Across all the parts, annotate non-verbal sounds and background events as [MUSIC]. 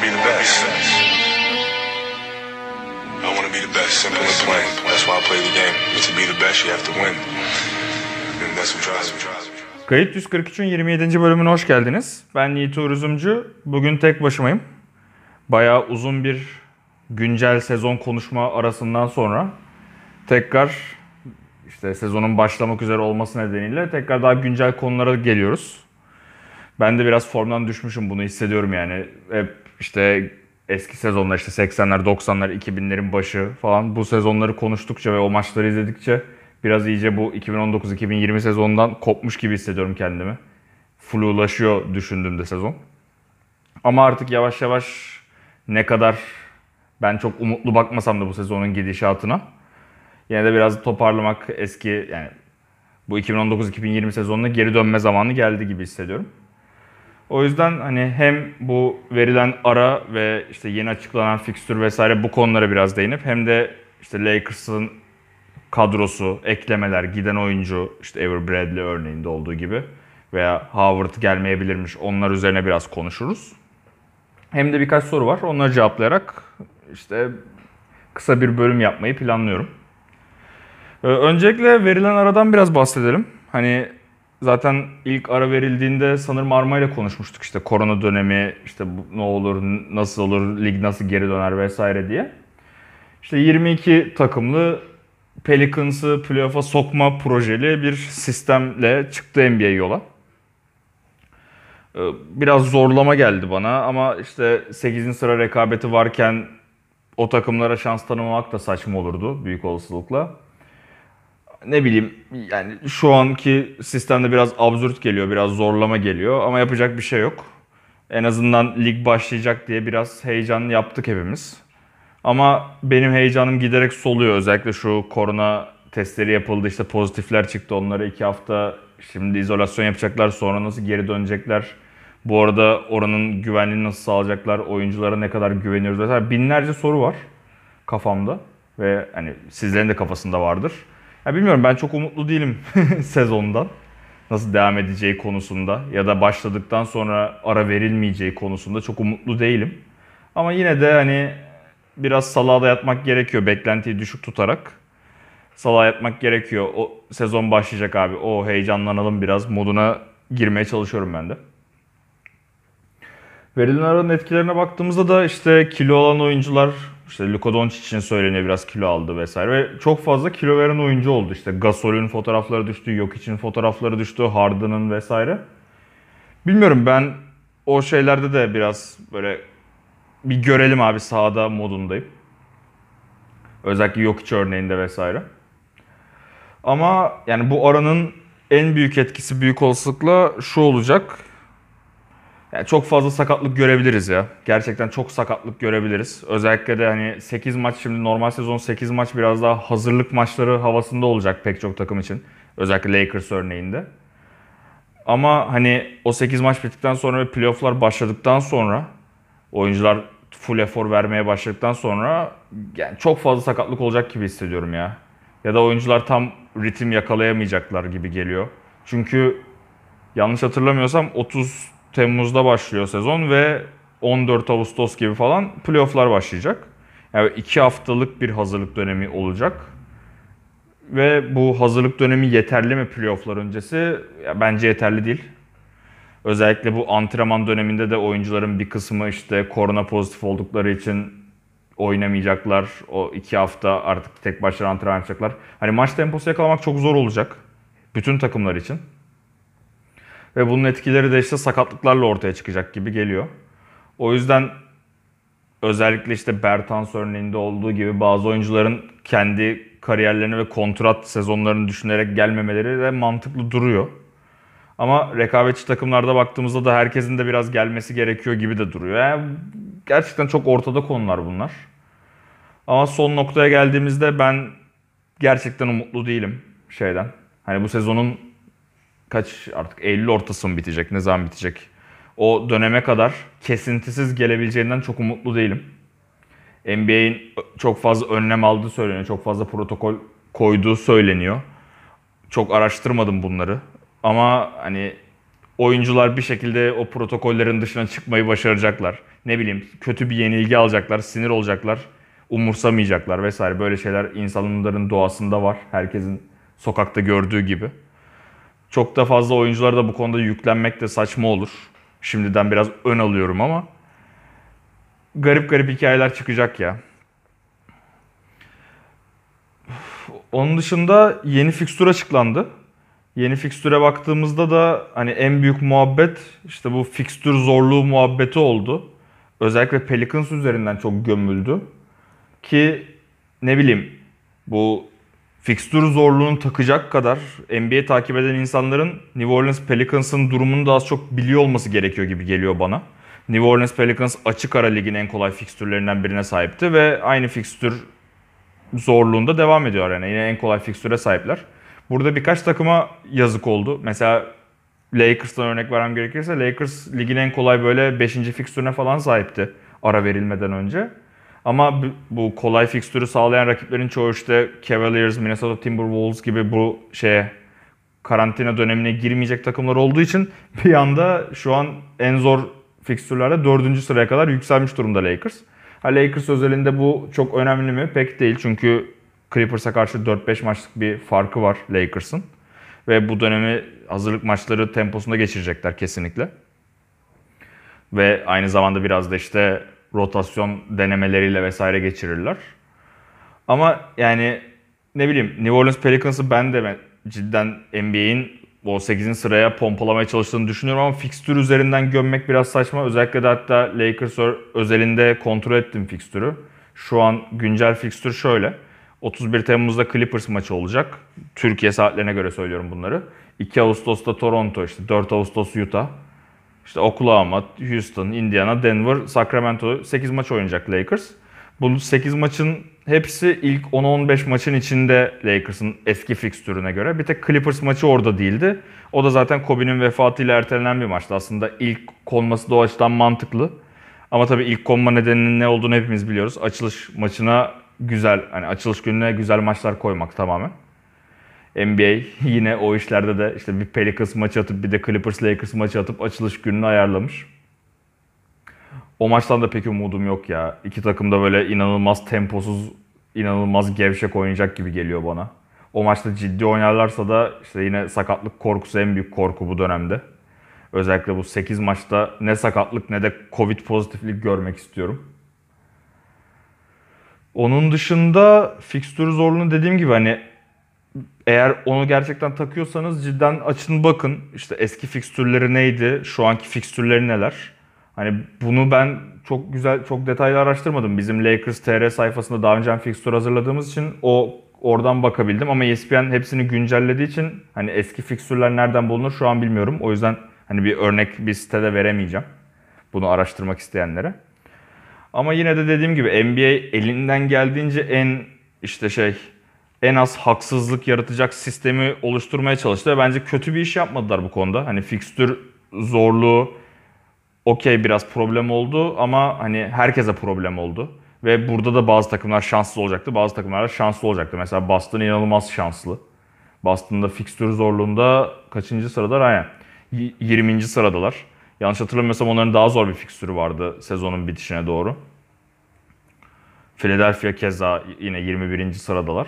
to be the best. I want to be the best. Simple and plain. That's why I play the game. To be the best, you have to win. And that's what drives me. Kayıt 143'ün 27. bölümüne hoş geldiniz. Ben Yiğit Uğur Üzümcü. Bugün tek başımayım. Bayağı uzun bir güncel sezon konuşma arasından sonra tekrar işte sezonun başlamak üzere olması nedeniyle tekrar daha güncel konulara geliyoruz. Ben de biraz formdan düşmüşüm bunu hissediyorum yani. Hep işte eski sezonlar işte 80'ler, 90'lar, 2000'lerin başı falan bu sezonları konuştukça ve o maçları izledikçe biraz iyice bu 2019-2020 sezonundan kopmuş gibi hissediyorum kendimi. Flulaşıyor düşündüğümde sezon. Ama artık yavaş yavaş ne kadar ben çok umutlu bakmasam da bu sezonun gidişatına yine de biraz toparlamak eski yani bu 2019-2020 sezonuna geri dönme zamanı geldi gibi hissediyorum. O yüzden hani hem bu verilen ara ve işte yeni açıklanan fikstür vesaire bu konulara biraz değinip hem de işte Lakers'ın kadrosu, eklemeler, giden oyuncu işte Avery Bradley örneğinde olduğu gibi veya Howard gelmeyebilirmiş onlar üzerine biraz konuşuruz. Hem de birkaç soru var. Onları cevaplayarak işte kısa bir bölüm yapmayı planlıyorum. Ee, Öncelikle verilen aradan biraz bahsedelim. Hani zaten ilk ara verildiğinde sanırım Arma ile konuşmuştuk işte korona dönemi, işte ne olur, nasıl olur, lig nasıl geri döner vesaire diye. İşte 22 takımlı Pelicans'ı playoff'a sokma projeli bir sistemle çıktı NBA yola. Ee, Biraz zorlama geldi bana ama işte 8. sıra rekabeti varken o takımlara şans tanımamak da saçma olurdu büyük olasılıkla. Ne bileyim yani şu anki sistemde biraz absürt geliyor, biraz zorlama geliyor ama yapacak bir şey yok. En azından lig başlayacak diye biraz heyecan yaptık hepimiz. Ama benim heyecanım giderek soluyor. Özellikle şu korona testleri yapıldı işte pozitifler çıktı. Onlara iki hafta şimdi izolasyon yapacaklar. Sonra nasıl geri dönecekler? Bu arada oranın güvenliğini nasıl sağlayacaklar? Oyunculara ne kadar güveniyoruz? Mesela binlerce soru var kafamda. Ve hani sizlerin de kafasında vardır. Ya bilmiyorum ben çok umutlu değilim [LAUGHS] sezondan. Nasıl devam edeceği konusunda ya da başladıktan sonra ara verilmeyeceği konusunda çok umutlu değilim. Ama yine de hani biraz salağa da yatmak gerekiyor beklentiyi düşük tutarak. Salağa yatmak gerekiyor. O sezon başlayacak abi. O heyecanlanalım biraz moduna girmeye çalışıyorum ben de. Verilen aranın etkilerine baktığımızda da işte kilo alan oyuncular işte Luka için söyleniyor biraz kilo aldı vesaire ve çok fazla kilo veren oyuncu oldu. İşte Gasol'ün fotoğrafları düştü, yok için fotoğrafları düştü, Harden'ın vesaire. Bilmiyorum ben o şeylerde de biraz böyle bir görelim abi sahada modundayım. Özellikle yok örneğinde vesaire. Ama yani bu aranın en büyük etkisi büyük olasılıkla şu olacak. Yani çok fazla sakatlık görebiliriz ya. Gerçekten çok sakatlık görebiliriz. Özellikle de hani 8 maç şimdi normal sezon 8 maç biraz daha hazırlık maçları havasında olacak pek çok takım için. Özellikle Lakers örneğinde. Ama hani o 8 maç bittikten sonra ve playofflar başladıktan sonra oyuncular full efor vermeye başladıktan sonra yani çok fazla sakatlık olacak gibi hissediyorum ya. Ya da oyuncular tam ritim yakalayamayacaklar gibi geliyor. Çünkü yanlış hatırlamıyorsam 30 Temmuz'da başlıyor sezon ve 14 Ağustos gibi falan playofflar başlayacak. Yani iki haftalık bir hazırlık dönemi olacak. Ve bu hazırlık dönemi yeterli mi playofflar öncesi? Ya bence yeterli değil. Özellikle bu antrenman döneminde de oyuncuların bir kısmı işte korona pozitif oldukları için oynamayacaklar. O iki hafta artık tek başlarına antrenman yapacaklar. Hani maç temposu yakalamak çok zor olacak. Bütün takımlar için. Ve bunun etkileri de işte sakatlıklarla ortaya çıkacak gibi geliyor. O yüzden özellikle işte Bertans örneğinde olduğu gibi bazı oyuncuların kendi kariyerlerini ve kontrat sezonlarını düşünerek gelmemeleri de mantıklı duruyor. Ama rekabetçi takımlarda baktığımızda da herkesin de biraz gelmesi gerekiyor gibi de duruyor. Yani gerçekten çok ortada konular bunlar. Ama son noktaya geldiğimizde ben gerçekten umutlu değilim şeyden. Hani bu sezonun kaç artık Eylül ortası mı bitecek, ne zaman bitecek? O döneme kadar kesintisiz gelebileceğinden çok umutlu değilim. NBA'in çok fazla önlem aldığı söyleniyor, çok fazla protokol koyduğu söyleniyor. Çok araştırmadım bunları. Ama hani oyuncular bir şekilde o protokollerin dışına çıkmayı başaracaklar. Ne bileyim kötü bir yenilgi alacaklar, sinir olacaklar, umursamayacaklar vesaire. Böyle şeyler insanların doğasında var. Herkesin sokakta gördüğü gibi. Çok da fazla oyunculara da bu konuda yüklenmek de saçma olur. Şimdiden biraz ön alıyorum ama garip garip hikayeler çıkacak ya. Onun dışında yeni fikstür açıklandı. Yeni fikstüre baktığımızda da hani en büyük muhabbet işte bu fikstür zorluğu muhabbeti oldu. Özellikle Pelicans üzerinden çok gömüldü. Ki ne bileyim bu fikstür zorluğunu takacak kadar NBA takip eden insanların New Orleans Pelicans'ın durumunu da az çok biliyor olması gerekiyor gibi geliyor bana. New Orleans Pelicans açık ara ligin en kolay fikstürlerinden birine sahipti ve aynı fikstür zorluğunda devam ediyor yani yine en kolay fikstüre sahipler. Burada birkaç takıma yazık oldu. Mesela Lakers'tan örnek vermem gerekirse Lakers ligin en kolay böyle 5. fikstürüne falan sahipti ara verilmeden önce. Ama bu kolay fikstürü sağlayan rakiplerin çoğu işte Cavaliers, Minnesota Timberwolves gibi bu şeye karantina dönemine girmeyecek takımlar olduğu için [LAUGHS] bir anda şu an en zor fikstürlerde 4. sıraya kadar yükselmiş durumda Lakers. Ha, Lakers özelinde bu çok önemli mi? Pek değil çünkü Clippers'a karşı 4-5 maçlık bir farkı var Lakers'ın. Ve bu dönemi hazırlık maçları temposunda geçirecekler kesinlikle. Ve aynı zamanda biraz da işte rotasyon denemeleriyle vesaire geçirirler. Ama yani ne bileyim New Orleans Pelicans'ı ben de cidden NBA'in o 8. sıraya pompalamaya çalıştığını düşünüyorum ama fikstür üzerinden gömmek biraz saçma. Özellikle de hatta Lakers özelinde kontrol ettim fikstürü. Şu an güncel fikstür şöyle. 31 Temmuz'da Clippers maçı olacak. Türkiye saatlerine göre söylüyorum bunları. 2 Ağustos'ta Toronto, işte 4 Ağustos Utah. İşte Oklahoma, Houston, Indiana, Denver, Sacramento 8 maç oynayacak Lakers. Bu 8 maçın hepsi ilk 10-15 maçın içinde Lakers'ın eski fikstürüne göre. Bir tek Clippers maçı orada değildi. O da zaten Kobe'nin vefatıyla ertelenen bir maçtı. Aslında ilk konması da o açıdan mantıklı. Ama tabii ilk konma nedeninin ne olduğunu hepimiz biliyoruz. Açılış maçına güzel, hani açılış gününe güzel maçlar koymak tamamen. NBA [LAUGHS] yine o işlerde de işte bir Pelicans maçı atıp bir de Clippers Lakers maçı atıp açılış gününü ayarlamış. O maçtan da pek umudum yok ya. İki takım da böyle inanılmaz temposuz, inanılmaz gevşek oynayacak gibi geliyor bana. O maçta ciddi oynarlarsa da işte yine sakatlık korkusu en büyük korku bu dönemde. Özellikle bu 8 maçta ne sakatlık ne de Covid pozitiflik görmek istiyorum. Onun dışında fikstür zorluğunu dediğim gibi hani eğer onu gerçekten takıyorsanız cidden açın bakın. İşte eski fikstürleri neydi, şu anki fikstürleri neler. Hani bunu ben çok güzel, çok detaylı araştırmadım. Bizim Lakers TR sayfasında daha önce fikstür hazırladığımız için o oradan bakabildim. Ama ESPN hepsini güncellediği için hani eski fikstürler nereden bulunur şu an bilmiyorum. O yüzden hani bir örnek bir sitede veremeyeceğim. Bunu araştırmak isteyenlere. Ama yine de dediğim gibi NBA elinden geldiğince en işte şey en az haksızlık yaratacak sistemi oluşturmaya çalıştı. Ve bence kötü bir iş yapmadılar bu konuda. Hani fikstür zorluğu okey biraz problem oldu ama hani herkese problem oldu. Ve burada da bazı takımlar şanslı olacaktı, bazı takımlar da şanslı olacaktı. Mesela Boston inanılmaz şanslı. Boston'da fikstür zorluğunda kaçıncı sıradalar? Aynen. 20. sıradalar. Yanlış hatırlamıyorsam onların daha zor bir fikstürü vardı sezonun bitişine doğru. Philadelphia keza yine 21. sıradalar.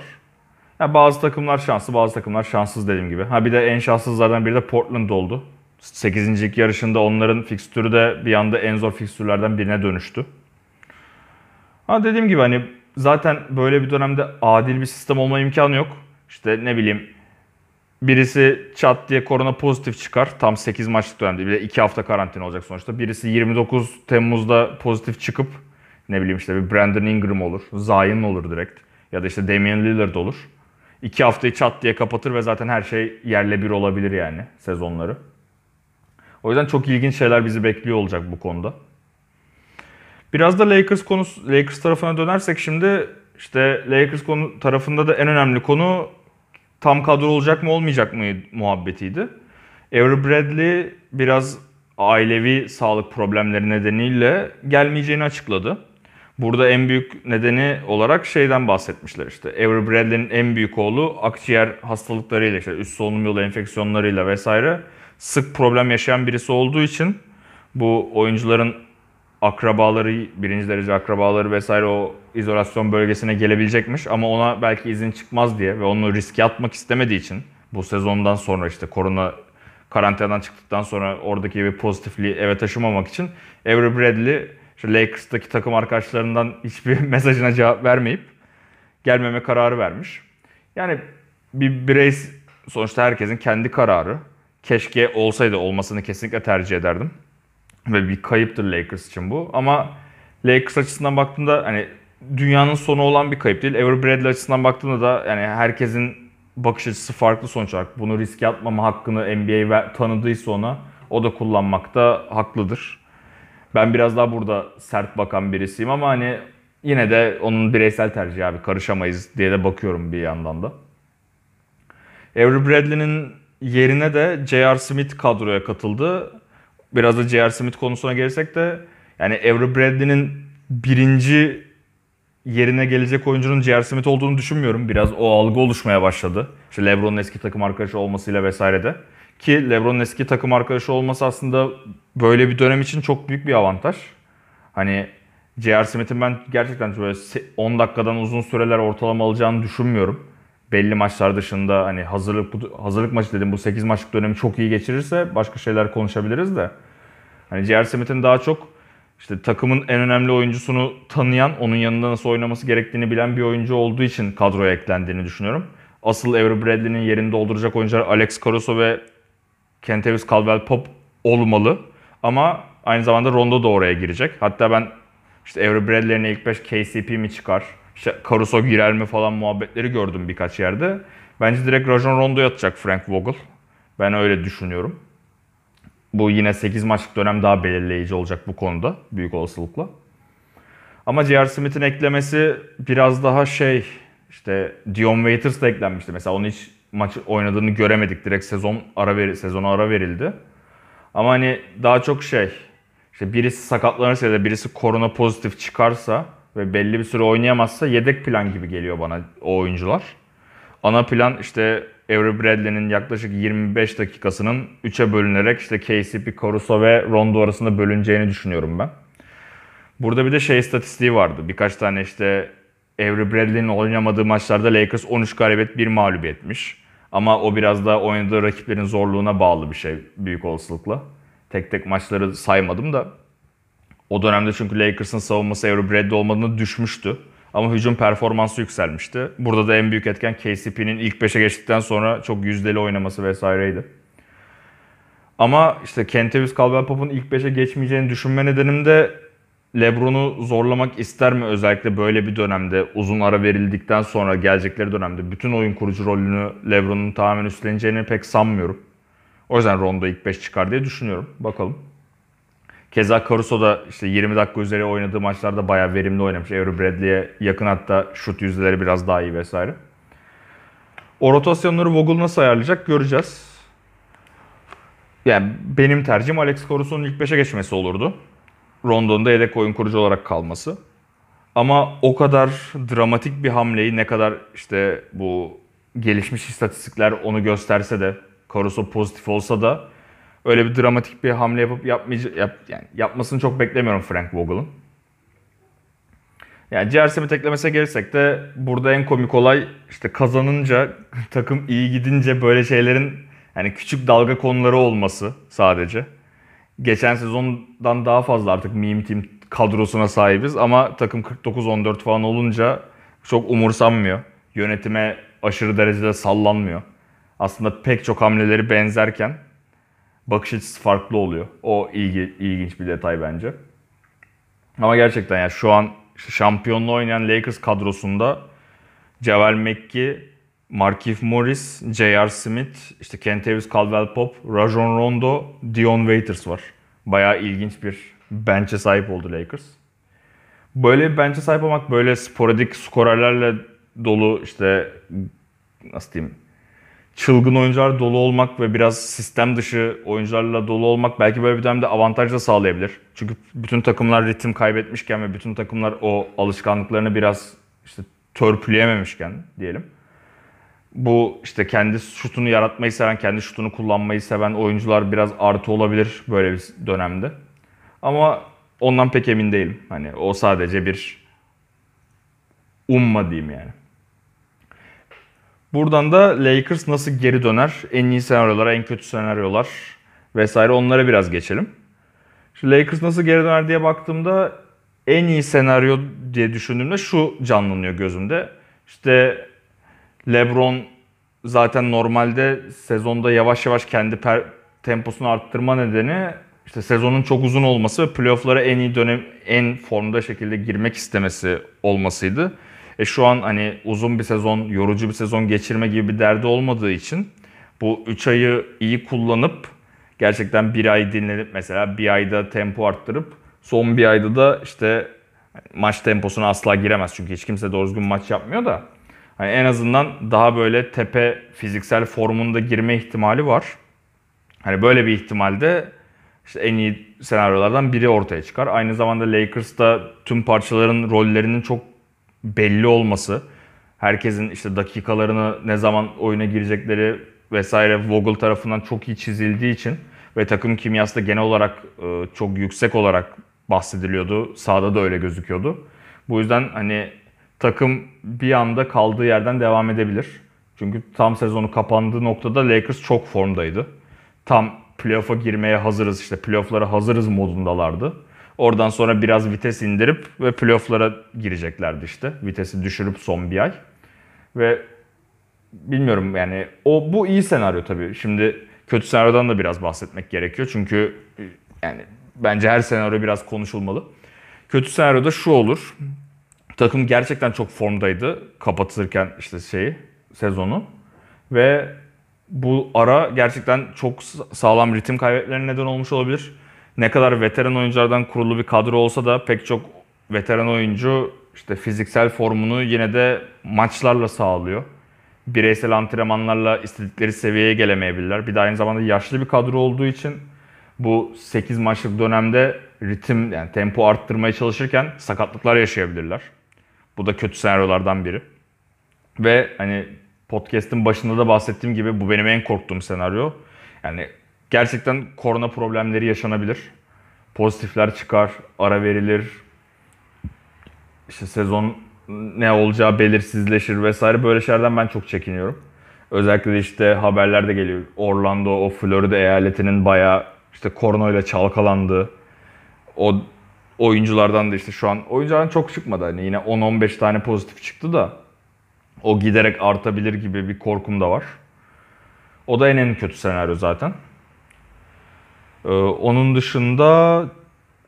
Yani bazı takımlar şanslı, bazı takımlar şanssız dediğim gibi. Ha bir de en şanssızlardan biri de Portland oldu. 8. yarışında onların fikstürü de bir anda en zor fikstürlerden birine dönüştü. Ha dediğim gibi hani zaten böyle bir dönemde adil bir sistem olma imkanı yok. İşte ne bileyim birisi çat diye korona pozitif çıkar. Tam 8 maçlık dönemde. Bir de 2 hafta karantina olacak sonuçta. Birisi 29 Temmuz'da pozitif çıkıp ne bileyim işte bir Brandon Ingram olur. Zion olur direkt. Ya da işte Damian Lillard olur. 2 haftayı çat diye kapatır ve zaten her şey yerle bir olabilir yani sezonları. O yüzden çok ilginç şeyler bizi bekliyor olacak bu konuda. Biraz da Lakers konusu Lakers tarafına dönersek şimdi işte Lakers konu tarafında da en önemli konu tam kadro olacak mı olmayacak mı muhabbetiydi. Avery Bradley biraz ailevi sağlık problemleri nedeniyle gelmeyeceğini açıkladı. Burada en büyük nedeni olarak şeyden bahsetmişler işte. Avery Bradley'nin en büyük oğlu akciğer hastalıklarıyla işte üst solunum yolu enfeksiyonlarıyla vesaire sık problem yaşayan birisi olduğu için bu oyuncuların akrabaları, birinci derece akrabaları vesaire o izolasyon bölgesine gelebilecekmiş. Ama ona belki izin çıkmaz diye ve onu riske atmak istemediği için bu sezondan sonra işte korona karantinadan çıktıktan sonra oradaki bir pozitifliği eve taşımamak için Avery Bradley işte Lakers'taki takım arkadaşlarından hiçbir [LAUGHS] mesajına cevap vermeyip gelmeme kararı vermiş. Yani bir birey sonuçta herkesin kendi kararı. Keşke olsaydı olmasını kesinlikle tercih ederdim. Ve bir kayıptır Lakers için bu. Ama Lakers açısından baktığımda hani dünyanın sonu olan bir kayıp değil. Avery Bradley açısından baktığımda da yani herkesin bakış açısı farklı sonuç olarak. Bunu riske atmama hakkını NBA tanıdıysa ona o da kullanmakta haklıdır. Ben biraz daha burada sert bakan birisiyim ama hani yine de onun bireysel tercihi abi karışamayız diye de bakıyorum bir yandan da. Avery Bradley'nin yerine de J.R. Smith kadroya katıldı. Biraz da J.R. Smith konusuna gelirsek de yani Avery Bradley'nin birinci yerine gelecek oyuncunun J.R. Smith olduğunu düşünmüyorum. Biraz o algı oluşmaya başladı. İşte LeBron'un eski takım arkadaşı olmasıyla vesaire de. Ki LeBron'un eski takım arkadaşı olması aslında böyle bir dönem için çok büyük bir avantaj. Hani J.R. Smith'in ben gerçekten böyle 10 dakikadan uzun süreler ortalama alacağını düşünmüyorum. Belli maçlar dışında hani hazırlık hazırlık maçı dedim bu 8 maçlık dönemi çok iyi geçirirse başka şeyler konuşabiliriz de. Hani J.R. Smith'in daha çok işte takımın en önemli oyuncusunu tanıyan, onun yanında nasıl oynaması gerektiğini bilen bir oyuncu olduğu için kadroya eklendiğini düşünüyorum. Asıl Avery Bradley'nin yerini dolduracak oyuncular Alex Caruso ve Kentavious Caldwell-Pope olmalı. Ama aynı zamanda Rondo da oraya girecek. Hatta ben işte Avery Bradley'in ilk 5 KCP mi çıkar, işte Caruso girer mi falan muhabbetleri gördüm birkaç yerde. Bence direkt Rajon Rondo'ya atacak Frank Vogel. Ben öyle düşünüyorum. Bu yine 8 maçlık dönem daha belirleyici olacak bu konuda büyük olasılıkla. Ama J.R. Smith'in eklemesi biraz daha şey işte Dion Waiters da eklenmişti. Mesela onun hiç maç oynadığını göremedik. Direkt sezon ara ver, sezona ara verildi. Ama hani daha çok şey işte birisi sakatlanırsa ya da birisi korona pozitif çıkarsa ve belli bir süre oynayamazsa yedek plan gibi geliyor bana o oyuncular. Ana plan işte Avery Bradley'nin yaklaşık 25 dakikasının 3'e bölünerek işte KCP, Caruso ve Rondo arasında bölüneceğini düşünüyorum ben. Burada bir de şey istatistiği vardı. Birkaç tane işte Avery Bradley'nin oynamadığı maçlarda Lakers 13 galibiyet 1 mağlubiyetmiş. Ama o biraz da oynadığı rakiplerin zorluğuna bağlı bir şey büyük olasılıkla. Tek tek maçları saymadım da. O dönemde çünkü Lakers'ın savunması Avery Bradley olmadığını düşmüştü. Ama hücum performansı yükselmişti. Burada da en büyük etken KCP'nin ilk 5'e geçtikten sonra çok yüzdeli oynaması vesaireydi. Ama işte Kentavious Caldwell-Pope'un ilk 5'e geçmeyeceğini düşünme nedenim de LeBron'u zorlamak ister mi özellikle böyle bir dönemde uzun ara verildikten sonra gelecekleri dönemde bütün oyun kurucu rolünü LeBron'un tamamen üstleneceğini pek sanmıyorum. O yüzden Rondo ilk 5 çıkar diye düşünüyorum. Bakalım. Keza Caruso da işte 20 dakika üzeri oynadığı maçlarda bayağı verimli oynamış. Avery Bradley'e yakın hatta şut yüzdeleri biraz daha iyi vesaire. O rotasyonları Vogel nasıl ayarlayacak göreceğiz. Yani benim tercihim Alex Caruso'nun ilk 5'e geçmesi olurdu. Rondo'nun da yedek oyun kurucu olarak kalması. Ama o kadar dramatik bir hamleyi ne kadar işte bu gelişmiş istatistikler onu gösterse de Caruso pozitif olsa da öyle bir dramatik bir hamle yapıp yapmayacak yap, yani yapmasını çok beklemiyorum Frank Vogel'ın. Yani J.R. Smith eklemese gelirsek de burada en komik olay işte kazanınca [LAUGHS] takım iyi gidince böyle şeylerin yani küçük dalga konuları olması sadece. Geçen sezondan daha fazla artık meme team kadrosuna sahibiz ama takım 49-14 falan olunca çok umursanmıyor. Yönetime aşırı derecede sallanmıyor. Aslında pek çok hamleleri benzerken bakış açısı farklı oluyor. O ilgi, ilginç bir detay bence. Ama gerçekten yani şu an şampiyonluğu oynayan Lakers kadrosunda Javel McGee, Markif Morris, J.R. Smith, işte Kentavious Caldwell-Pope, Rajon Rondo, Dion Waiters var. Bayağı ilginç bir bench'e sahip oldu Lakers. Böyle bir bench'e sahip olmak, böyle sporadik skorerlerle dolu işte nasıl diyeyim çılgın oyuncular dolu olmak ve biraz sistem dışı oyuncularla dolu olmak belki böyle bir dönemde avantaj da sağlayabilir. Çünkü bütün takımlar ritim kaybetmişken ve bütün takımlar o alışkanlıklarını biraz işte törpüleyememişken diyelim. Bu işte kendi şutunu yaratmayı seven, kendi şutunu kullanmayı seven oyuncular biraz artı olabilir böyle bir dönemde. Ama ondan pek emin değilim. Hani o sadece bir umma diyeyim yani. Buradan da Lakers nasıl geri döner? En iyi senaryolara, en kötü senaryolar vesaire onlara biraz geçelim. Şu Lakers nasıl geri döner diye baktığımda en iyi senaryo diye düşündüğümde şu canlanıyor gözümde. İşte LeBron zaten normalde sezonda yavaş yavaş kendi per, temposunu arttırma nedeni işte sezonun çok uzun olması ve playoff'lara en iyi dönem en formda şekilde girmek istemesi olmasıydı. E şu an hani uzun bir sezon, yorucu bir sezon geçirme gibi bir derdi olmadığı için bu 3 ayı iyi kullanıp gerçekten bir ay dinlenip mesela bir ayda tempo arttırıp son bir ayda da işte maç temposuna asla giremez. Çünkü hiç kimse doğru düzgün maç yapmıyor da hani en azından daha böyle tepe fiziksel formunda girme ihtimali var. Hani böyle bir ihtimalde işte en iyi senaryolardan biri ortaya çıkar. Aynı zamanda Lakers'ta tüm parçaların rollerinin çok belli olması, herkesin işte dakikalarını ne zaman oyuna girecekleri vesaire Vogel tarafından çok iyi çizildiği için ve takım kimyası da genel olarak e, çok yüksek olarak bahsediliyordu. Sahada da öyle gözüküyordu. Bu yüzden hani takım bir anda kaldığı yerden devam edebilir. Çünkü tam sezonu kapandığı noktada Lakers çok formdaydı. Tam playoff'a girmeye hazırız işte playoff'lara hazırız modundalardı. Oradan sonra biraz vites indirip ve playoff'lara gireceklerdi işte. Vitesi düşürüp son bir ay. Ve bilmiyorum yani o bu iyi senaryo tabii. Şimdi kötü senaryodan da biraz bahsetmek gerekiyor. Çünkü yani bence her senaryo biraz konuşulmalı. Kötü senaryoda şu olur. Takım gerçekten çok formdaydı kapatırken işte şeyi sezonu ve bu ara gerçekten çok sağlam ritim kaybetlerine neden olmuş olabilir. Ne kadar veteran oyunculardan kurulu bir kadro olsa da pek çok veteran oyuncu işte fiziksel formunu yine de maçlarla sağlıyor. Bireysel antrenmanlarla istedikleri seviyeye gelemeyebilirler. Bir de aynı zamanda yaşlı bir kadro olduğu için bu 8 maçlık dönemde ritim yani tempo arttırmaya çalışırken sakatlıklar yaşayabilirler. Bu da kötü senaryolardan biri. Ve hani podcast'in başında da bahsettiğim gibi bu benim en korktuğum senaryo. Yani gerçekten korona problemleri yaşanabilir. Pozitifler çıkar, ara verilir. İşte sezon ne olacağı belirsizleşir vesaire böyle şeylerden ben çok çekiniyorum. Özellikle işte haberler de geliyor. Orlando, o Florida eyaletinin bayağı işte koronayla çalkalandığı. O oyunculardan da işte şu an oyunculardan çok çıkmadı. Hani yine 10-15 tane pozitif çıktı da o giderek artabilir gibi bir korkum da var. O da en en kötü senaryo zaten. Ee, onun dışında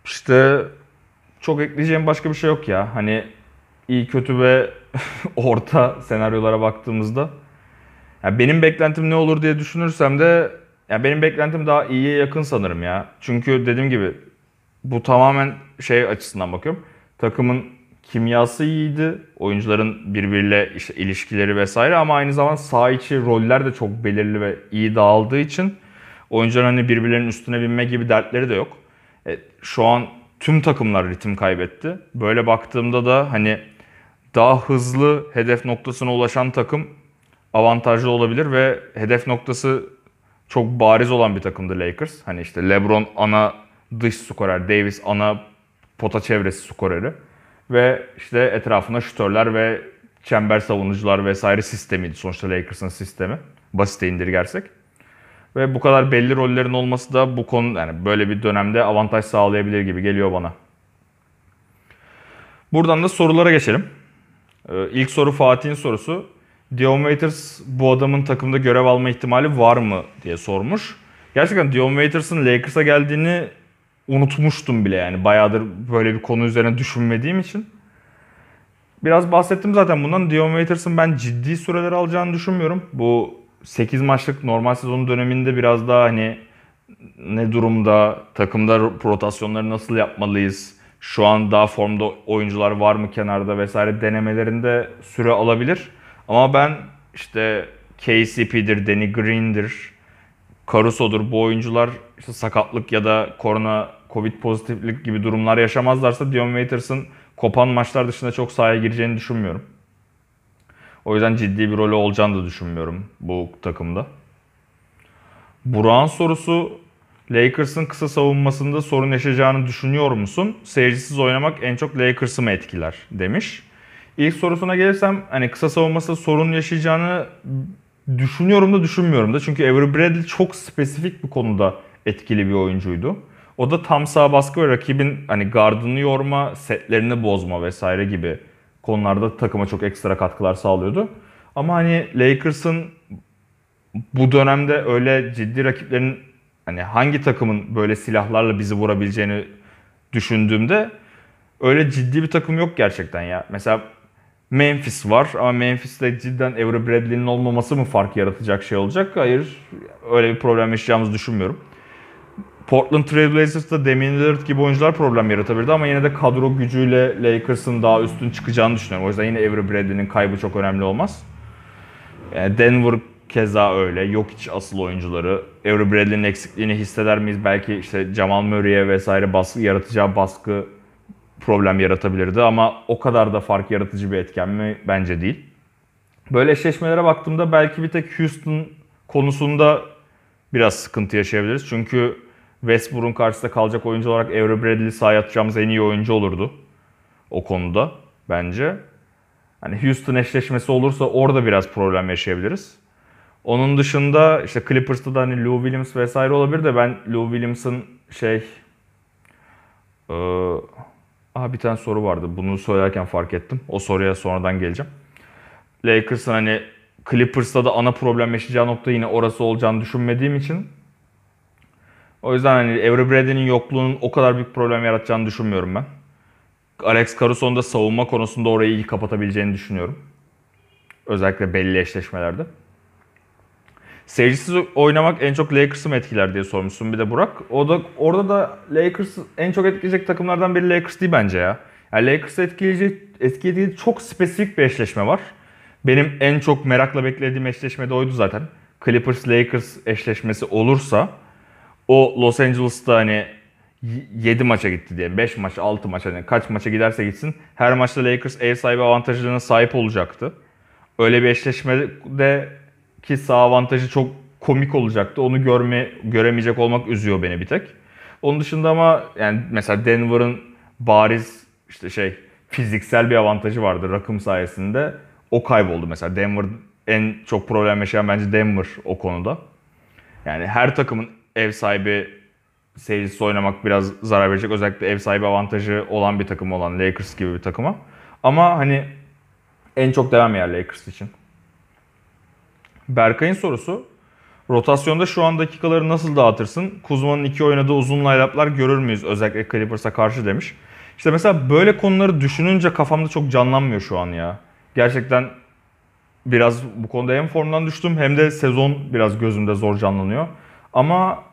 işte çok ekleyeceğim başka bir şey yok ya. Hani iyi kötü ve [LAUGHS] orta senaryolara baktığımızda ya benim beklentim ne olur diye düşünürsem de ya benim beklentim daha iyiye yakın sanırım ya. Çünkü dediğim gibi bu tamamen şey açısından bakıyorum. Takımın kimyası iyiydi. Oyuncuların birbiriyle işte ilişkileri vesaire ama aynı zamanda sağ içi roller de çok belirli ve iyi dağıldığı için oyuncuların hani birbirlerinin üstüne binme gibi dertleri de yok. E, şu an tüm takımlar ritim kaybetti. Böyle baktığımda da hani daha hızlı hedef noktasına ulaşan takım avantajlı olabilir ve hedef noktası çok bariz olan bir takımdı Lakers. Hani işte LeBron ana dış skorer, Davis ana pota çevresi skoreri ve işte etrafına şutörler ve çember savunucular vesaire sistemiydi sonuçta Lakers'ın sistemi. Basite indirgersek. Ve bu kadar belli rollerin olması da bu konu yani böyle bir dönemde avantaj sağlayabilir gibi geliyor bana. Buradan da sorulara geçelim. Ee, ilk soru Fatih'in sorusu. Dion Waiters bu adamın takımda görev alma ihtimali var mı diye sormuş. Gerçekten Dion Waiters'ın Lakers'a geldiğini unutmuştum bile yani. Bayağıdır böyle bir konu üzerine düşünmediğim için. Biraz bahsettim zaten bundan. Dion Waiters'ın ben ciddi süreler alacağını düşünmüyorum. Bu 8 maçlık normal sezon döneminde biraz daha hani ne durumda, takımda rotasyonları nasıl yapmalıyız, şu an daha formda oyuncular var mı kenarda vesaire denemelerinde süre alabilir. Ama ben işte KCP'dir, Danny Green'dir, Caruso'dur bu oyuncular işte sakatlık ya da korona, covid pozitiflik gibi durumlar yaşamazlarsa Dion Waiters'ın kopan maçlar dışında çok sahaya gireceğini düşünmüyorum. O yüzden ciddi bir rolü olacağını da düşünmüyorum bu takımda. Burak'ın sorusu Lakers'ın kısa savunmasında sorun yaşayacağını düşünüyor musun? Seyircisiz oynamak en çok Lakers'ı mı etkiler demiş. İlk sorusuna gelirsem hani kısa savunmasında sorun yaşayacağını düşünüyorum da düşünmüyorum da. Çünkü Avery Bradley çok spesifik bir konuda etkili bir oyuncuydu. O da tam sağ baskı ve rakibin hani gardını yorma, setlerini bozma vesaire gibi konularda takıma çok ekstra katkılar sağlıyordu. Ama hani Lakers'ın bu dönemde öyle ciddi rakiplerin hani hangi takımın böyle silahlarla bizi vurabileceğini düşündüğümde öyle ciddi bir takım yok gerçekten ya. Mesela Memphis var ama Memphis'te cidden Avery Bradley'nin olmaması mı fark yaratacak şey olacak? Hayır. Öyle bir problem yaşayacağımızı düşünmüyorum. Portland Trail Blazers'da Damian Lillard gibi oyuncular problem yaratabilirdi ama yine de kadro gücüyle Lakers'ın daha üstün çıkacağını düşünüyorum. O yüzden yine Avery Bradley'nin kaybı çok önemli olmaz. Yani Denver keza öyle. Yok hiç asıl oyuncuları. Avery Bradley'nin eksikliğini hisseder miyiz? Belki işte Jamal Murray'e vesaire baskı yaratacağı baskı problem yaratabilirdi ama o kadar da fark yaratıcı bir etken mi? Bence değil. Böyle eşleşmelere baktığımda belki bir tek Houston konusunda biraz sıkıntı yaşayabiliriz. Çünkü Westbrook'un karşısında kalacak oyuncu olarak Avery Bradley sahaya atacağımız en iyi oyuncu olurdu. O konuda bence. Hani Houston eşleşmesi olursa orada biraz problem yaşayabiliriz. Onun dışında işte Clippers'ta da hani Lou Williams vesaire olabilir de ben Lou Williams'ın şey ee, aha bir tane soru vardı. Bunu söylerken fark ettim. O soruya sonradan geleceğim. Lakers'ın hani Clippers'ta da ana problem yaşayacağı nokta yine orası olacağını düşünmediğim için o yüzden hani Avery Bradley'nin yokluğunun o kadar büyük problem yaratacağını düşünmüyorum ben. Alex Caruso'nun da savunma konusunda orayı iyi kapatabileceğini düşünüyorum. Özellikle belli eşleşmelerde. Seyircisiz oynamak en çok Lakers'ı mı etkiler diye sormuşsun bir de Burak. O da orada da Lakers en çok etkileyecek takımlardan biri Lakers değil bence ya. Yani Lakers'ı etkileyecek, etkileyecek çok spesifik bir eşleşme var. Benim en çok merakla beklediğim eşleşme de oydu zaten. Clippers Lakers eşleşmesi olursa o Los Angeles'ta hani 7 maça gitti diye 5 maç 6 maç hani kaç maça giderse gitsin her maçta Lakers ev sahibi avantajlarına sahip olacaktı. Öyle bir eşleşmede ki sağ avantajı çok komik olacaktı. Onu görme göremeyecek olmak üzüyor beni bir tek. Onun dışında ama yani mesela Denver'ın bariz işte şey fiziksel bir avantajı vardı rakım sayesinde. O kayboldu mesela. Denver en çok problem yaşayan bence Denver o konuda. Yani her takımın ev sahibi seyircisi oynamak biraz zarar verecek. Özellikle ev sahibi avantajı olan bir takım olan Lakers gibi bir takıma. Ama hani en çok devam yer Lakers için. Berkay'ın sorusu. Rotasyonda şu an dakikaları nasıl dağıtırsın? Kuzma'nın iki oynadığı uzun line görür müyüz? Özellikle Clippers'a karşı demiş. İşte mesela böyle konuları düşününce kafamda çok canlanmıyor şu an ya. Gerçekten biraz bu konuda hem formdan düştüm hem de sezon biraz gözümde zor canlanıyor. Ama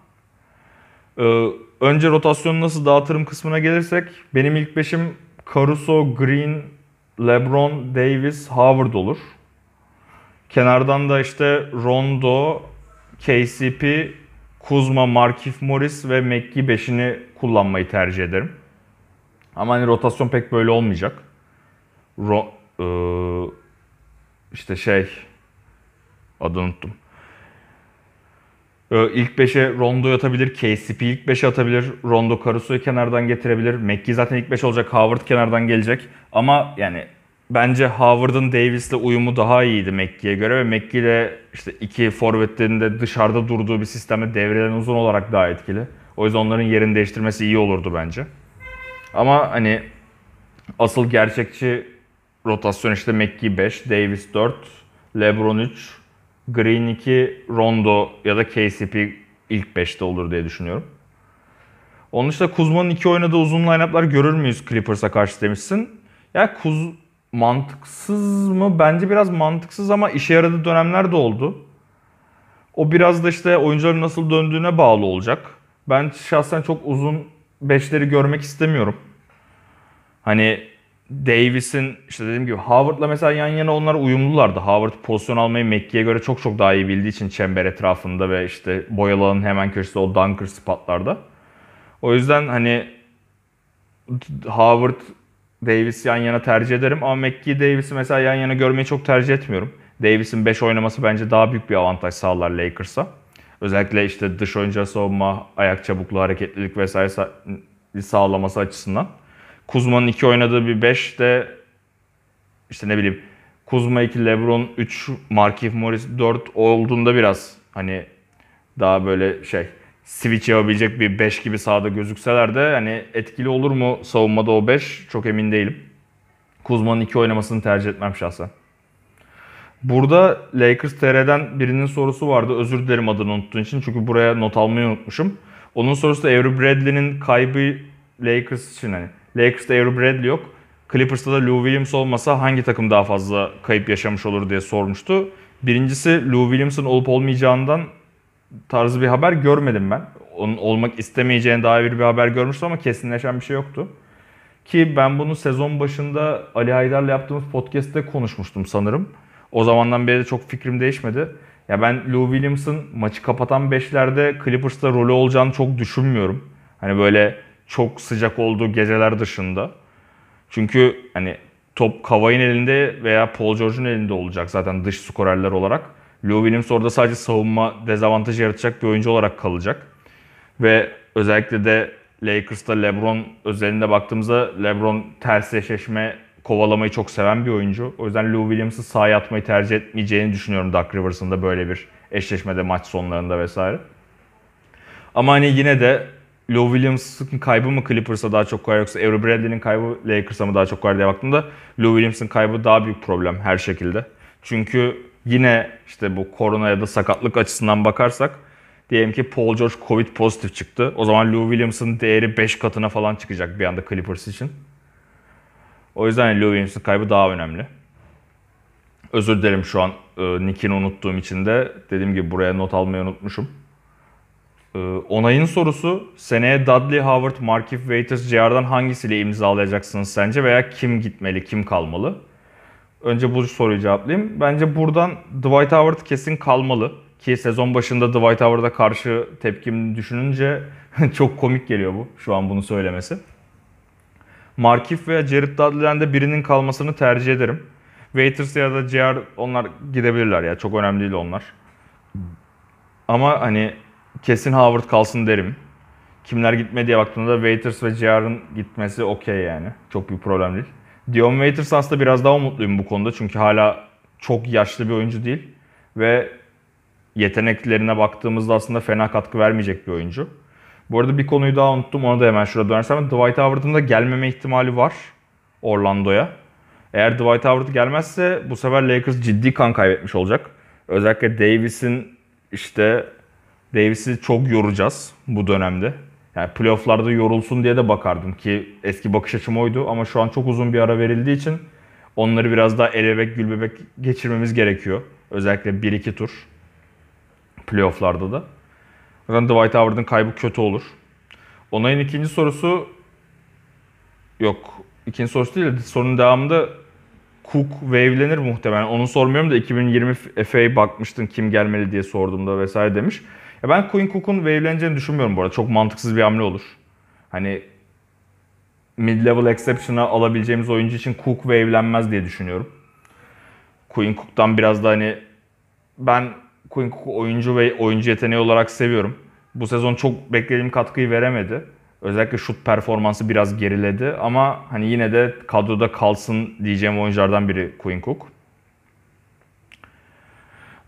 e, önce rotasyonu nasıl dağıtırım kısmına gelirsek benim ilk beşim Caruso, Green, LeBron, Davis, Howard olur. Kenardan da işte Rondo, KCP, Kuzma, Markif Morris ve McGee 5'ini kullanmayı tercih ederim. Ama hani rotasyon pek böyle olmayacak. Ro, e, işte şey adını unuttum. E, ilk 5'e Rondo atabilir, KCP ilk 5'e atabilir, Rondo Caruso'yu kenardan getirebilir. McGee zaten ilk 5 olacak, Howard kenardan gelecek. Ama yani bence Howard'ın Davis'le uyumu daha iyiydi McGee'ye göre ve McGee ile işte iki forvetlerin de dışarıda durduğu bir sistemde devrelerin uzun olarak daha etkili. O yüzden onların yerini değiştirmesi iyi olurdu bence. Ama hani asıl gerçekçi rotasyon işte McGee 5, Davis 4, LeBron 3, Green 2, Rondo ya da KCP ilk 5'te olur diye düşünüyorum. Onun dışında Kuzma'nın iki oynadığı uzun line-up'lar görür müyüz Clippers'a karşı demişsin. Ya Kuz mantıksız mı? Bence biraz mantıksız ama işe yaradığı dönemler de oldu. O biraz da işte oyuncuların nasıl döndüğüne bağlı olacak. Ben şahsen çok uzun beşleri görmek istemiyorum. Hani Davis'in işte dediğim gibi Howard'la mesela yan yana onlar uyumlulardı. Howard pozisyon almayı Mekki'ye göre çok çok daha iyi bildiği için çember etrafında ve işte boyalanın hemen köşesinde o dunker spotlarda. O yüzden hani Howard Davis yan yana tercih ederim ama McGee Davis'i mesela yan yana görmeyi çok tercih etmiyorum. Davis'in 5 oynaması bence daha büyük bir avantaj sağlar Lakers'a. Özellikle işte dış oyuncu savunma, ayak çabukluğu, hareketlilik vesaire sağlaması açısından. Kuzma'nın 2 oynadığı bir 5 de işte ne bileyim Kuzma 2, LeBron 3, Markieff Morris 4 olduğunda biraz hani daha böyle şey switch yapabilecek bir 5 gibi sahada gözükseler de hani etkili olur mu savunmada o 5 çok emin değilim. Kuzma'nın 2 oynamasını tercih etmem şahsen. Burada Lakers TR'den birinin sorusu vardı. Özür dilerim adını unuttuğun için. Çünkü buraya not almayı unutmuşum. Onun sorusu da Avery Bradley'nin kaybı Lakers için hani. Lakers'ta Avery Bradley yok. Clippers'ta da Lou Williams olmasa hangi takım daha fazla kayıp yaşamış olur diye sormuştu. Birincisi Lou Williams'ın olup olmayacağından tarzı bir haber görmedim ben. Onun olmak istemeyeceğine dair bir haber görmüştüm ama kesinleşen bir şey yoktu. Ki ben bunu sezon başında Ali Haydar'la yaptığımız podcast'te konuşmuştum sanırım. O zamandan beri de çok fikrim değişmedi. Ya ben Lou Williams'ın maçı kapatan beşlerde Clippers'ta rolü olacağını çok düşünmüyorum. Hani böyle çok sıcak olduğu geceler dışında. Çünkü hani top Kawhi'nin elinde veya Paul George'un elinde olacak zaten dış skorerler olarak. Lou Williams orada sadece savunma dezavantajı yaratacak bir oyuncu olarak kalacak. Ve özellikle de Lakers'ta LeBron özelinde baktığımızda LeBron ters eşleşme kovalamayı çok seven bir oyuncu. O yüzden Lou Williams'ı sahaya atmayı tercih etmeyeceğini düşünüyorum Doug Rivers'ın da böyle bir eşleşmede maç sonlarında vesaire. Ama hani yine de Lou Williams'ın kaybı mı Clippers'a daha çok koyar yoksa Avery Bradley'nin kaybı Lakers'a mı daha çok koyar diye baktığımda Lou Williams'ın kaybı daha büyük problem her şekilde. Çünkü yine işte bu korona ya da sakatlık açısından bakarsak diyelim ki Paul George Covid pozitif çıktı. O zaman Lou Williams'ın değeri 5 katına falan çıkacak bir anda Clippers için. O yüzden Lou Williams'ın kaybı daha önemli. Özür dilerim şu an e, nickini unuttuğum için de. Dediğim gibi buraya not almayı unutmuşum. E, onayın sorusu seneye Dudley, Howard, Markieff, Waiters, JR'dan hangisiyle imzalayacaksınız sence veya kim gitmeli, kim kalmalı? Önce bu soruyu cevaplayayım. Bence buradan Dwight Howard kesin kalmalı. Ki sezon başında Dwight Howard'a karşı tepkimi düşününce [LAUGHS] çok komik geliyor bu şu an bunu söylemesi. Markif veya Jared Dudley'den de birinin kalmasını tercih ederim. Waiters ya da JR onlar gidebilirler ya. Çok önemli değil onlar. Ama hani kesin Howard kalsın derim. Kimler gitme diye baktığımda Waiters ve JR'ın gitmesi okey yani. Çok bir problem değil. Dion Waiters aslında biraz daha umutluyum bu konuda. Çünkü hala çok yaşlı bir oyuncu değil. Ve yeteneklerine baktığımızda aslında fena katkı vermeyecek bir oyuncu. Bu arada bir konuyu daha unuttum. Ona da hemen şurada dönersem. Dwight Howard'ın da gelmeme ihtimali var Orlando'ya. Eğer Dwight Howard gelmezse bu sefer Lakers ciddi kan kaybetmiş olacak. Özellikle Davis'in işte Davis'i çok yoracağız bu dönemde. Yani playofflarda yorulsun diye de bakardım ki eski bakış açım oydu ama şu an çok uzun bir ara verildiği için onları biraz daha el bebek gül bebek geçirmemiz gerekiyor. Özellikle 1-2 tur playofflarda da. Zaten Dwight Howard'ın kaybı kötü olur. Onay'ın ikinci sorusu yok. İkinci sorusu değil de sorunun devamında Cook wave'lenir muhtemelen. Onu sormuyorum da 2020 FA'ya bakmıştın kim gelmeli diye sorduğumda vesaire demiş. Ya ben Quinn Cook'un wave'leneceğini düşünmüyorum bu arada. Çok mantıksız bir hamle olur. Hani mid-level exception'a alabileceğimiz oyuncu için Cook wave'lenmez diye düşünüyorum. Quinn Cook'tan biraz da hani ben Quinn Cook'u oyuncu ve oyuncu yeteneği olarak seviyorum. Bu sezon çok beklediğim katkıyı veremedi. Özellikle şut performansı biraz geriledi ama hani yine de kadroda kalsın diyeceğim oyunculardan biri Quinn Cook.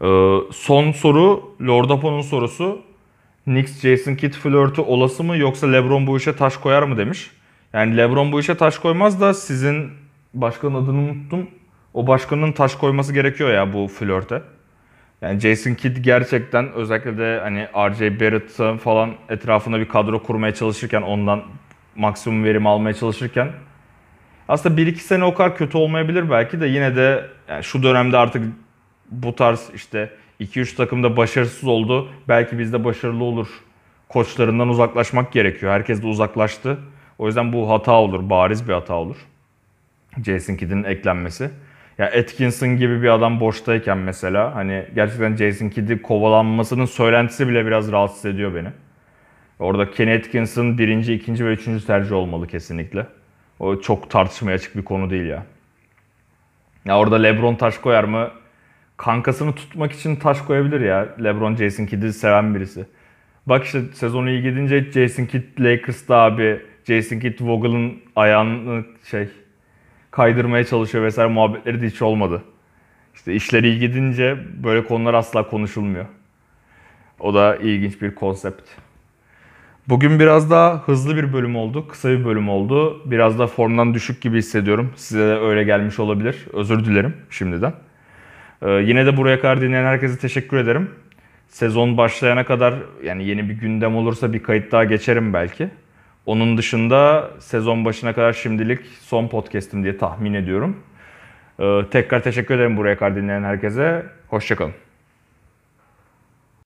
Ee, son soru Lordapo'nun sorusu. Knicks Jason Kidd flörtü olası mı yoksa LeBron bu işe taş koyar mı demiş. Yani LeBron bu işe taş koymaz da sizin başkanın adını unuttum. O başkanın taş koyması gerekiyor ya bu flörte. Yani Jason Kidd gerçekten özellikle de hani RJ Barrett falan etrafında bir kadro kurmaya çalışırken ondan maksimum verim almaya çalışırken aslında 1-2 sene o kadar kötü olmayabilir belki de yine de yani şu dönemde artık bu tarz işte 2-3 takımda başarısız oldu. Belki bizde başarılı olur. Koçlarından uzaklaşmak gerekiyor. Herkes de uzaklaştı. O yüzden bu hata olur. Bariz bir hata olur. Jason Kidd'in eklenmesi. Ya Atkinson gibi bir adam boştayken mesela hani gerçekten Jason Kidd'i kovalanmasının söylentisi bile biraz rahatsız ediyor beni. Orada Kenny Atkinson birinci, ikinci ve üçüncü tercih olmalı kesinlikle. O çok tartışmaya açık bir konu değil ya. Ya orada LeBron taş koyar mı? Kankasını tutmak için taş koyabilir ya. LeBron Jason Kidd'i seven birisi. Bak işte sezonu iyi gidince Jason Kidd Lakers'ta abi Jason Kidd Vogel'ın ayağını şey kaydırmaya çalışıyor vesaire muhabbetleri de hiç olmadı. İşte işleri iyi gidince böyle konular asla konuşulmuyor. O da ilginç bir konsept. Bugün biraz daha hızlı bir bölüm oldu. Kısa bir bölüm oldu. Biraz da formdan düşük gibi hissediyorum. Size de öyle gelmiş olabilir. Özür dilerim şimdiden. Ee, yine de buraya kadar dinleyen herkese teşekkür ederim. Sezon başlayana kadar yani yeni bir gündem olursa bir kayıt daha geçerim belki. Onun dışında sezon başına kadar şimdilik son podcast'im diye tahmin ediyorum. Ee, tekrar teşekkür ederim buraya kadar dinleyen herkese. Hoşçakalın.